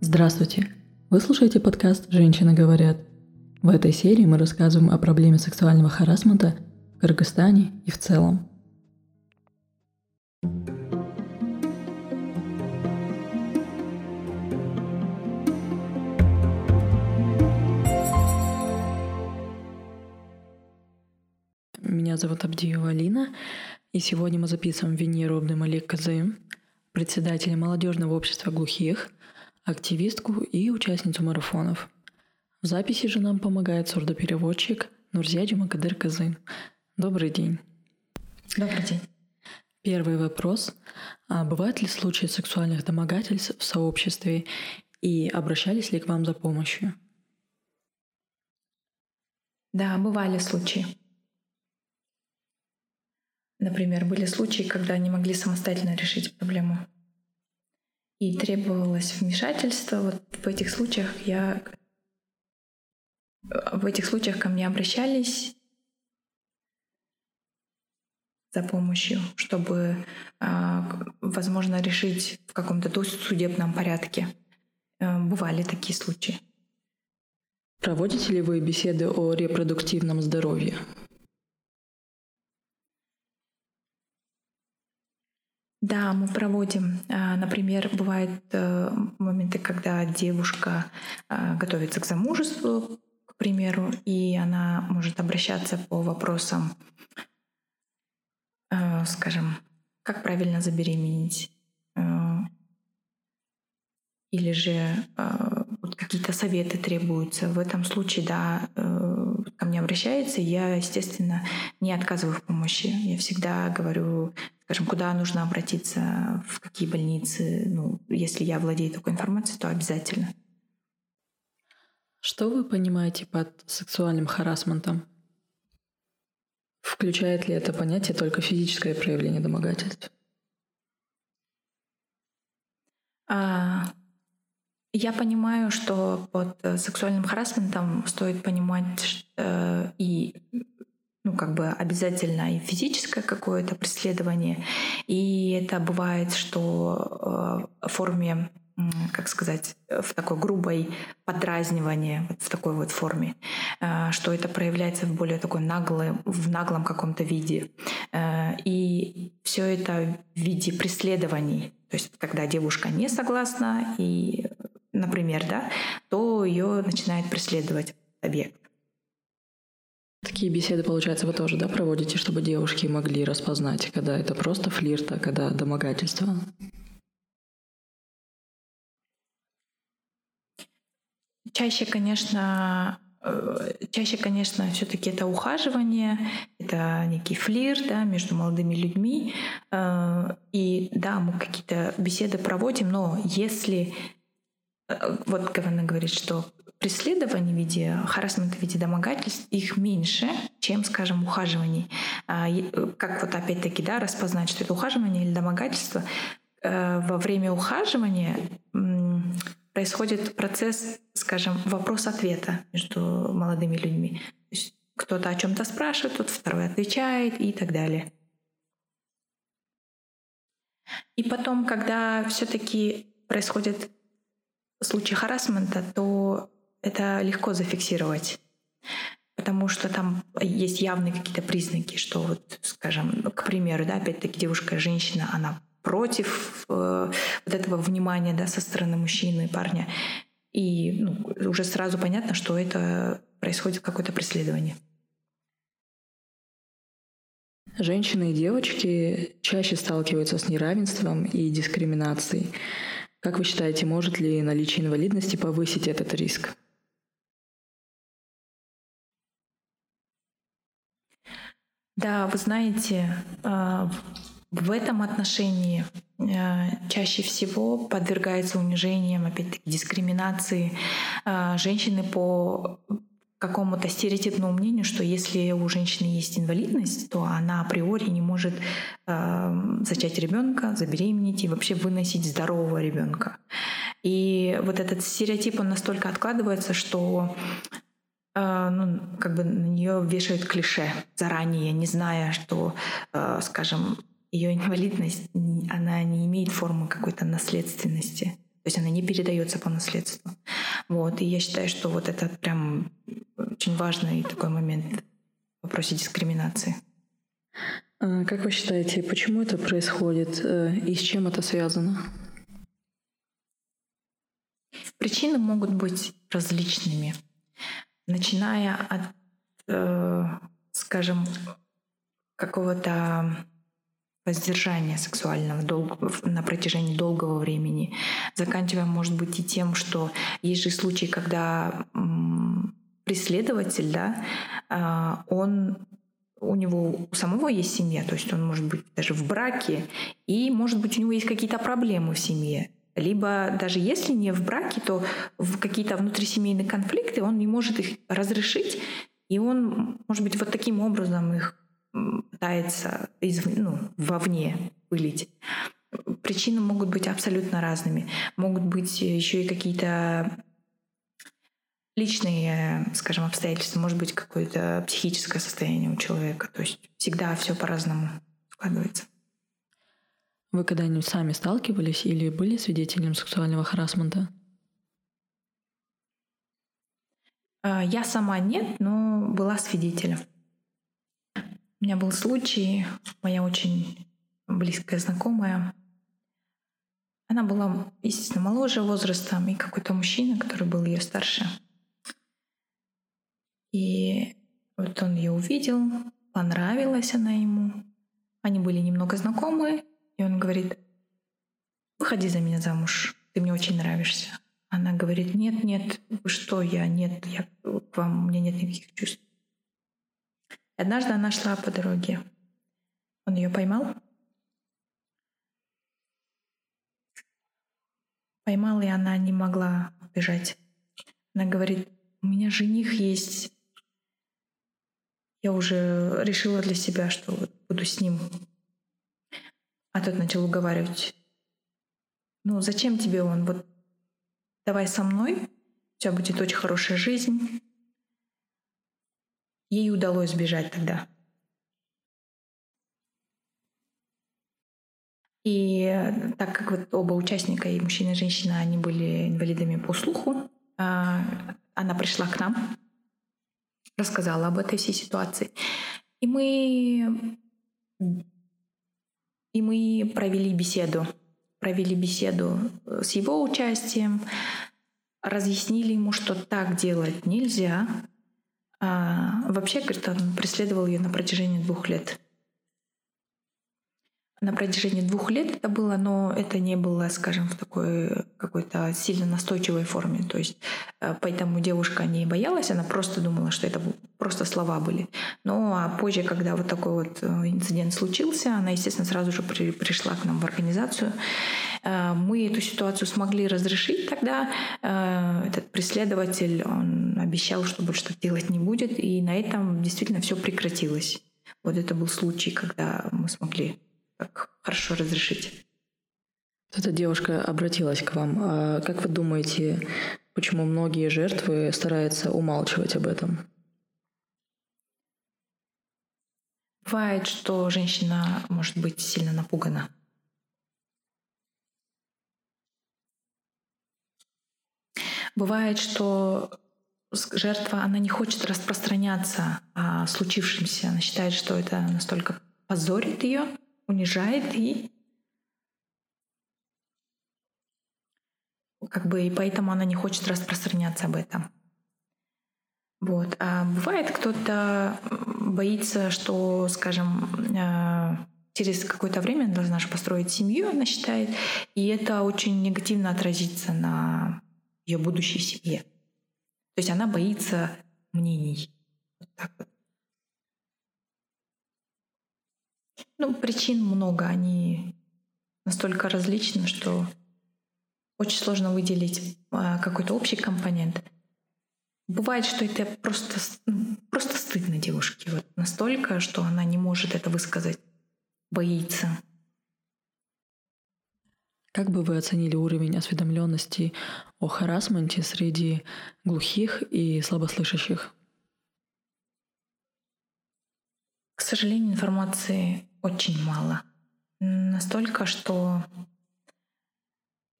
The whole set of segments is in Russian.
Здравствуйте! Вы слушаете подкаст «Женщины говорят». В этой серии мы рассказываем о проблеме сексуального харасмента в Кыргызстане и в целом. Меня зовут Абдиева Алина, и сегодня мы записываем Венеру Абдымалик Казы, председателя молодежного общества глухих, активистку и участницу марафонов. В записи же нам помогает сурдопереводчик Нурзия Джумакадыр Казы. Добрый день. Добрый день. Первый вопрос. А бывают ли случаи сексуальных домогательств в сообществе и обращались ли к вам за помощью? Да, бывали случаи. Например, были случаи, когда не могли самостоятельно решить проблему и требовалось вмешательство. Вот в этих случаях я в этих случаях ко мне обращались за помощью, чтобы, а, возможно, решить в каком-то судебном порядке. Э, бывали такие случаи. Проводите ли вы беседы о репродуктивном здоровье? Да, мы проводим. А, например, бывают э, моменты, когда девушка а, готовится к замужеству, к примеру, и она может обращаться по вопросам, э, скажем, как правильно забеременеть, э, или же какие-то советы требуются. В этом случае, да, ко мне обращается, и я, естественно, не отказываю в помощи. Я всегда говорю скажем, куда нужно обратиться, в какие больницы. Ну, если я владею такой информацией, то обязательно. Что вы понимаете под сексуальным харасментом? Включает ли это понятие только физическое проявление домогательств? А, я понимаю, что под сексуальным харасментом стоит понимать э, и ну, как бы обязательно и физическое какое-то преследование. И это бывает, что э, в форме как сказать, в такой грубой подразнивании, вот в такой вот форме, э, что это проявляется в более такой наглом, в наглом каком-то виде. Э, и все это в виде преследований. То есть, когда девушка не согласна, и, например, да, то ее начинает преследовать объект. Такие беседы, получается, вы тоже, да, проводите, чтобы девушки могли распознать, когда это просто флирт, а когда домогательство? Чаще, конечно, э, чаще, конечно, все-таки это ухаживание, это некий флирт да, между молодыми людьми. Э, и да, мы какие-то беседы проводим, но если вот Гавана говорит, что преследований в виде харасмента, в виде домогательств, их меньше, чем, скажем, ухаживаний. А, э, как вот опять-таки да, распознать, что это ухаживание или домогательство? Э, во время ухаживания происходит процесс, скажем, вопрос-ответа между молодыми людьми. Кто-то о чем-то спрашивает, тот второй отвечает и так далее. И потом, когда все-таки происходит случай харасмента, то это легко зафиксировать. Потому что там есть явные какие-то признаки, что вот, скажем, к примеру, да, опять-таки девушка, женщина, она против э, вот этого внимания да, со стороны мужчины парня. И ну, уже сразу понятно, что это происходит какое-то преследование. Женщины и девочки чаще сталкиваются с неравенством и дискриминацией. Как вы считаете, может ли наличие инвалидности повысить этот риск? Да, вы знаете, а, в этом отношении а, чаще всего подвергается унижениям, опять-таки, дискриминации а, женщины по какому-то стереотипному мнению, что если у женщины есть инвалидность, то она априори не может э, зачать ребенка, забеременеть и вообще выносить здорового ребенка. И вот этот стереотип он настолько откладывается, что а, ну, как бы на нее вешают клише заранее, не зная, что, а, скажем, ее инвалидность, она не имеет формы какой-то наследственности. То есть она не передается по наследству. Вот. И я считаю, что вот это прям очень важный такой момент в вопросе дискриминации. А как вы считаете, почему это происходит э, и с чем это связано? Причины могут быть различными, начиная от, э, скажем, какого-то воздержания сексуального долг, на протяжении долгого времени, заканчивая, может быть, и тем, что есть же случаи, когда преследователь, да, а, он у него у самого есть семья, то есть он может быть даже в браке, и может быть у него есть какие-то проблемы в семье. Либо даже если не в браке, то в какие-то внутрисемейные конфликты он не может их разрешить, и он, может быть, вот таким образом их пытается из, ну, вовне вылить. Причины могут быть абсолютно разными. Могут быть еще и какие-то личные, скажем, обстоятельства, может быть, какое-то психическое состояние у человека. То есть всегда все по-разному складывается. Вы когда-нибудь сами сталкивались или были свидетелем сексуального харасмента? А, я сама нет, но была свидетелем. У меня был случай, моя очень близкая знакомая. Она была, естественно, моложе возрастом, и какой-то мужчина, который был ее старше. И вот он ее увидел, понравилась она ему. Они были немного знакомы, и он говорит, выходи за меня замуж, ты мне очень нравишься. Она говорит, нет, нет, вы что, я нет, я к вам, у меня нет никаких чувств. Однажды она шла по дороге. Он ее поймал. Поймал, и она не могла бежать. Она говорит, у меня жених есть. Я уже решила для себя, что вот буду с ним. А тот начал уговаривать. Ну, зачем тебе он? Вот давай со мной, у тебя будет очень хорошая жизнь. Ей удалось сбежать тогда. И так как вот оба участника, и мужчина и женщина, они были инвалидами по слуху, а, она пришла к нам, рассказала об этой всей ситуации. И мы, и мы провели беседу. Провели беседу с его участием, разъяснили ему, что так делать нельзя, а, вообще, говорит, он преследовал ее на протяжении двух лет. На протяжении двух лет это было, но это не было, скажем, в такой какой-то сильно настойчивой форме. То есть э, поэтому девушка не боялась, она просто думала, что это просто слова были. Но а позже, когда вот такой вот э, инцидент случился, она, естественно, сразу же при, пришла к нам в организацию. Э, мы эту ситуацию смогли разрешить тогда. Этот преследователь, он обещал, что больше так делать не будет. И на этом действительно все прекратилось. Вот это был случай, когда мы смогли так хорошо разрешить. Эта девушка обратилась к вам. А как вы думаете, почему многие жертвы стараются умалчивать об этом? Бывает, что женщина может быть сильно напугана. Бывает, что жертва, она не хочет распространяться о случившемся. Она считает, что это настолько позорит ее, унижает и как бы и поэтому она не хочет распространяться об этом. Вот. А бывает кто-то боится, что, скажем, э, через какое-то время она должна же построить семью, она считает, и это очень негативно отразится на ее будущей семье. То есть она боится мнений. Вот так вот. Ну, причин много, они настолько различны, что очень сложно выделить а, какой-то общий компонент. Бывает, что это просто, ну, просто стыдно девушке. Вот настолько, что она не может это высказать, боится. Как бы вы оценили уровень осведомленности о харасменте среди глухих и слабослышащих? К сожалению, информации очень мало. Настолько, что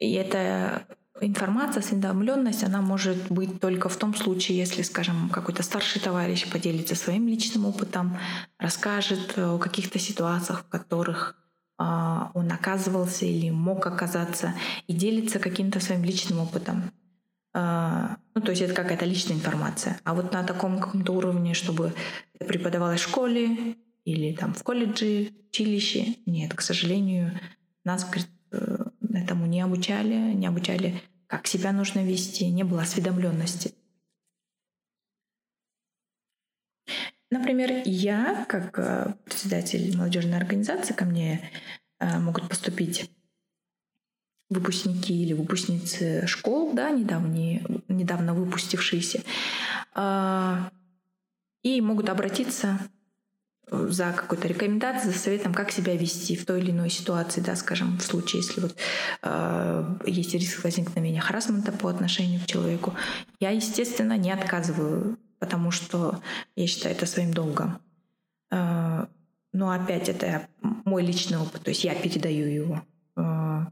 И эта информация, осведомленность, она может быть только в том случае, если, скажем, какой-то старший товарищ поделится своим личным опытом, расскажет о каких-то ситуациях, в которых он оказывался или мог оказаться, и делится каким-то своим личным опытом. А, ну, то есть это какая-то личная информация. А вот на таком каком-то уровне, чтобы преподавалось в школе или там в колледже, училище, нет, к сожалению, нас э, этому не обучали, не обучали, как себя нужно вести, не было осведомленности. Например, я, как э, председатель молодежной организации, ко мне э, могут поступить выпускники или выпускницы школ, да, недавние, недавно выпустившиеся, а, и могут обратиться за какой-то рекомендацией, за советом, как себя вести в той или иной ситуации, да, скажем, в случае, если вот э, есть риск возникновения харасмента по отношению к человеку, я, естественно, не отказываю, потому что я считаю это своим долгом. Э, но опять это мой личный опыт, то есть я передаю его, э,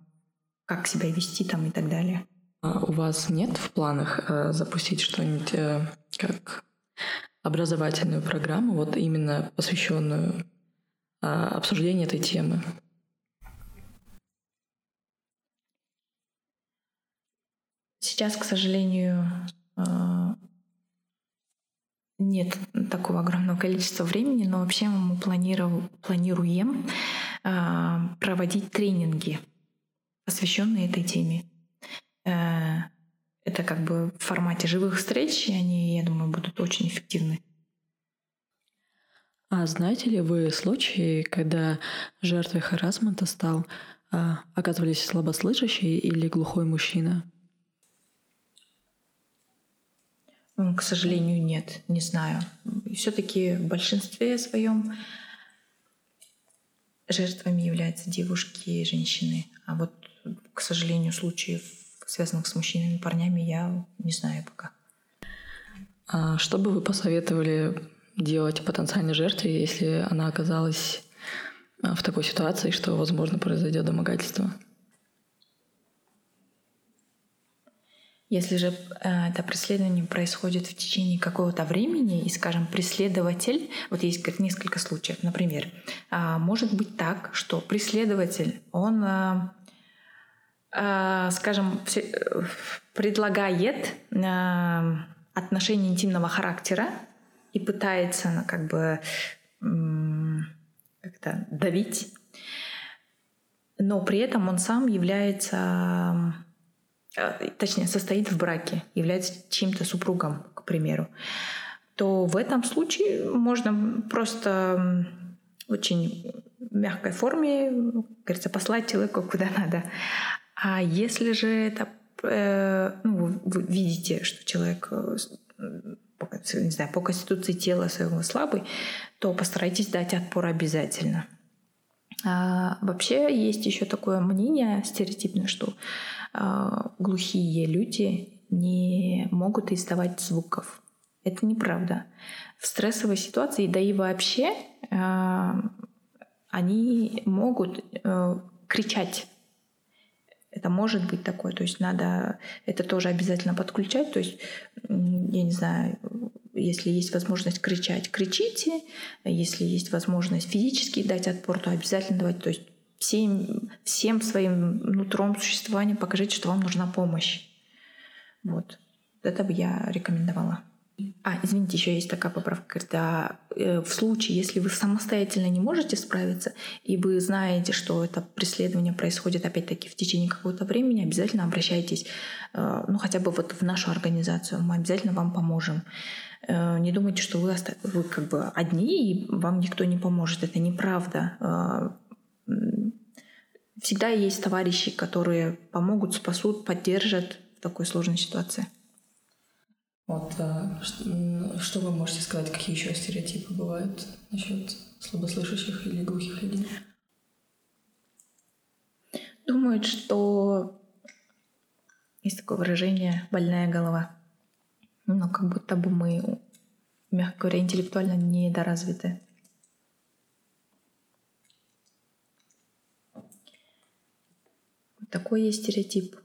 как себя вести там и так далее. А у вас нет в планах э, запустить что-нибудь как образовательную программу, вот именно посвященную а, обсуждению этой темы? Сейчас, к сожалению, нет такого огромного количества времени, но вообще мы планируем а, проводить тренинги, посвященные этой теме. Э, это как бы в формате живых встреч, и они, я думаю, будут очень эффективны. А знаете ли вы случаи, когда жертвой харасмента стал, а, оказывались слабослышащий или глухой мужчина? К сожалению, нет, не знаю. Все-таки в большинстве своем жертвами являются девушки и женщины. А вот, к сожалению, случаев связанных с мужчинами и парнями, я не знаю пока. А что бы вы посоветовали делать потенциальной жертве, если она оказалась а, в такой ситуации, что, возможно, произойдет домогательство? Если же э, это преследование происходит в течение какого-то времени, и, скажем, преследователь, вот есть несколько случаев, например, э, может быть так, что преследователь, он э, Э, скажем, предлагает отношения интимного характера и пытается ну, как бы как-то давить, но при этом он сам является, точнее, состоит в браке, является чьим-то супругом, к примеру, то в этом случае можно просто очень мягкой форме, говорится, послать человека куда надо. А если же это, э, ну, вы видите, что человек э, не знаю, по конституции тела своего слабый, то постарайтесь дать отпор обязательно. А вообще есть еще такое мнение стереотипное, что а, глухие люди не могут издавать звуков. Это неправда. В стрессовой ситуации, да и вообще, а, они могут а, кричать. Это может быть такое, то есть надо это тоже обязательно подключать, то есть, я не знаю, если есть возможность кричать, кричите, если есть возможность физически дать отпор, то обязательно давайте, то есть всем, всем своим нутром существования покажите, что вам нужна помощь. Вот. Это бы я рекомендовала. А, извините, еще есть такая поправка, когда э, в случае, если вы самостоятельно не можете справиться, и вы знаете, что это преследование происходит опять-таки в течение какого-то времени, обязательно обращайтесь, э, ну хотя бы вот в нашу организацию, мы обязательно вам поможем. Э, не думайте, что вы, оста- вы как бы одни, и вам никто не поможет. Это неправда. Всегда есть товарищи, которые помогут, спасут, поддержат в такой сложной ситуации. Вот, а, что, что вы можете сказать, какие еще стереотипы бывают насчет слабослышащих или глухих людей? Думают, что есть такое выражение «больная голова». Но как будто бы мы, мягко говоря, интеллектуально недоразвиты. Такой есть стереотип.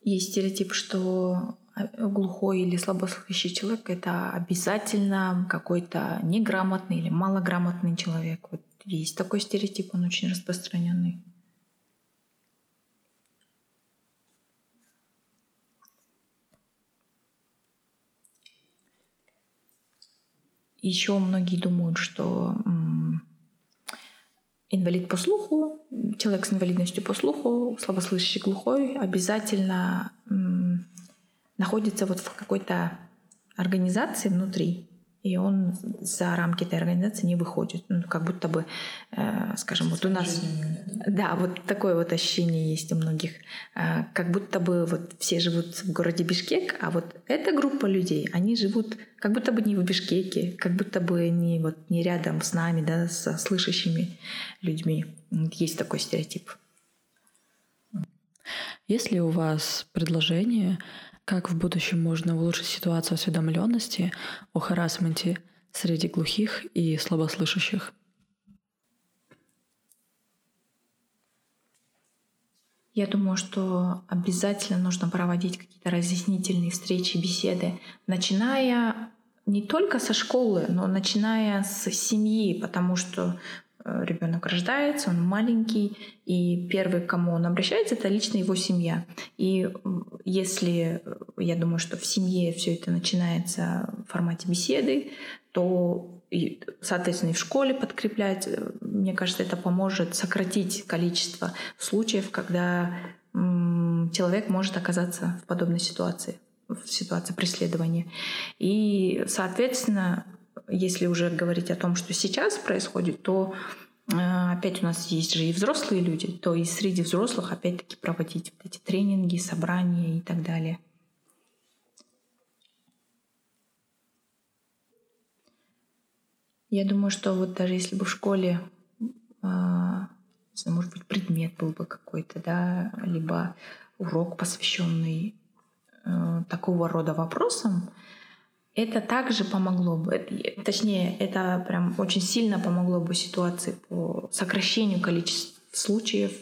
И есть стереотип, что а, глухой или слабослышащий человек — это обязательно какой-то неграмотный или малограмотный человек. Вот есть такой стереотип, он очень распространенный. Еще многие думают, что инвалид по слуху, человек с инвалидностью по слуху, слабослышащий глухой обязательно находится вот в какой-то организации внутри, и он за рамки этой организации не выходит. Ну, как будто бы, э, скажем, вот у нас... Да, вот такое вот ощущение есть у многих. Э, как будто бы вот все живут в городе Бишкек, а вот эта группа людей, они живут как будто бы не в Бишкеке, как будто бы не, вот, не рядом с нами, да, со слышащими людьми. Есть такой стереотип. Есть ли у вас предложение как в будущем можно улучшить ситуацию осведомленности о харасменте среди глухих и слабослышащих? Я думаю, что обязательно нужно проводить какие-то разъяснительные встречи, беседы, начиная не только со школы, но начиная с семьи, потому что ребенок рождается, он маленький, и первый, к кому он обращается, это лично его семья. И если, э, я думаю, что в семье все это начинается в формате беседы, то, соответственно, и в школе подкреплять, э, мне кажется, это поможет сократить количество случаев, когда человек может оказаться в подобной ситуации в ситуации преследования. И, соответственно, если уже говорить о том, что сейчас происходит, то э, опять у нас есть же и взрослые люди, то и среди взрослых опять-таки проводить вот эти тренинги, собрания и так далее. Я думаю, что вот даже если бы в школе, э, может быть, предмет был бы какой-то, да, либо урок, посвященный э, такого рода вопросам, это также помогло бы, точнее, это прям очень сильно помогло бы ситуации по сокращению количества случаев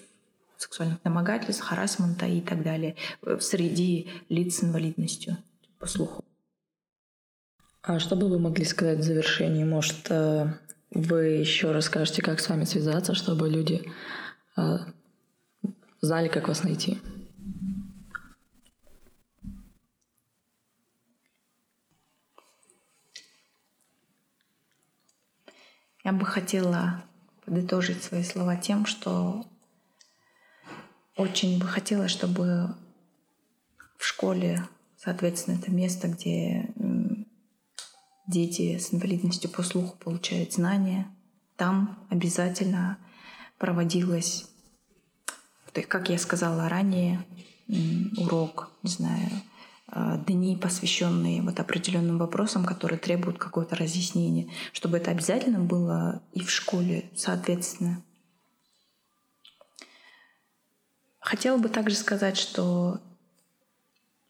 сексуальных домогательств, харасмента и так далее э, среди лиц с инвалидностью по слуху. А что бы вы могли сказать в завершении? Может, э, вы еще расскажете, как с вами связаться, чтобы люди э, знали, как вас найти? Я бы хотела подытожить свои слова тем, что очень бы хотела, чтобы в школе, соответственно, это место, где дети с инвалидностью по слуху получают знания, там обязательно проводилось, как я сказала ранее, урок, не знаю, дни, посвященные вот определенным вопросам, которые требуют какого-то разъяснения, чтобы это обязательно было и в школе, соответственно. Хотела бы также сказать, что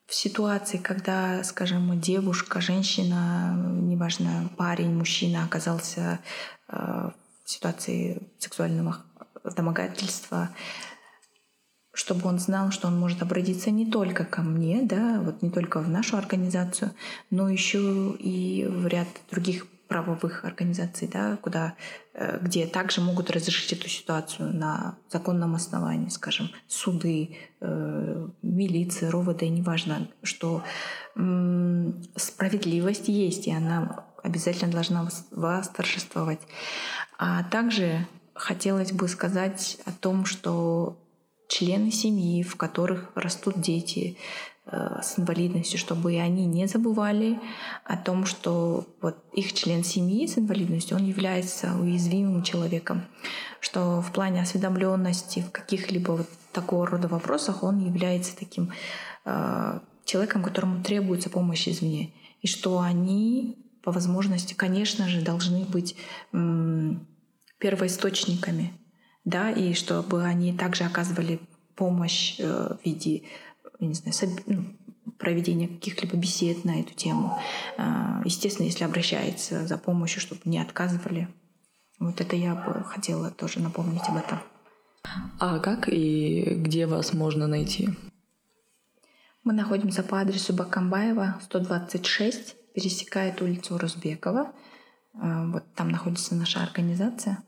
в ситуации, когда, скажем, девушка, женщина, неважно, парень, мужчина оказался э, в ситуации сексуального домогательства, чтобы он знал, что он может обратиться не только ко мне, да, вот не только в нашу организацию, но еще и в ряд других правовых организаций, да, куда, э, где также могут разрешить эту ситуацию на законном основании, скажем, суды, э, милиция, РОВД, неважно, что справедливость есть, и она обязательно должна восторжествовать. А также хотелось бы сказать о том, что члены семьи, в которых растут дети э, с инвалидностью, чтобы и они не забывали о том, что вот их член семьи с инвалидностью, он является уязвимым человеком, что в плане осведомленности в каких-либо вот такого рода вопросах он является таким э, человеком, которому требуется помощь извне, и что они по возможности, конечно же, должны быть первоисточниками да, и чтобы они также оказывали помощь э, в виде, не знаю, ну, проведения каких-либо бесед на эту тему. А, естественно, если обращается за помощью, чтобы не отказывали. Вот это я бы хотела тоже напомнить об этом. А как и где вас можно найти? Мы находимся по адресу Бакамбаева, 126, пересекает улицу Розбекова. А, вот там находится наша организация.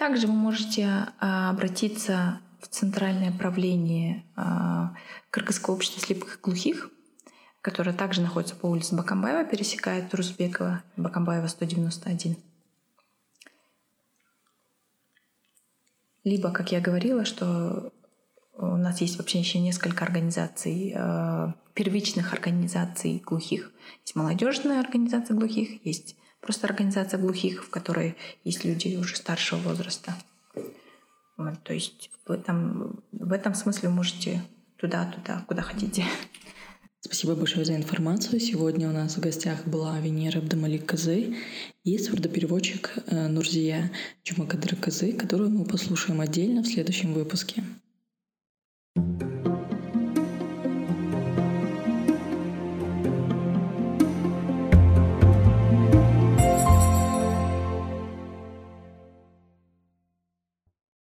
Также вы можете а, обратиться в Центральное правление а, Кыргызского общества слепых и глухих, которое также находится по улице Бакамбаева, пересекает Рузбекова, Бакамбаева 191. Либо, как я говорила, что у нас есть вообще еще несколько организаций, а, первичных организаций глухих. Есть молодежная организация глухих, есть просто организация глухих, в которой есть люди уже старшего возраста. Вот, то есть в этом, в этом смысле можете туда-туда, куда хотите. Спасибо большое за информацию. Сегодня у нас в гостях была Венера Абдамалик Казы и сурдопереводчик э, Нурзия Чумакадыр Казы, которую мы послушаем отдельно в следующем выпуске.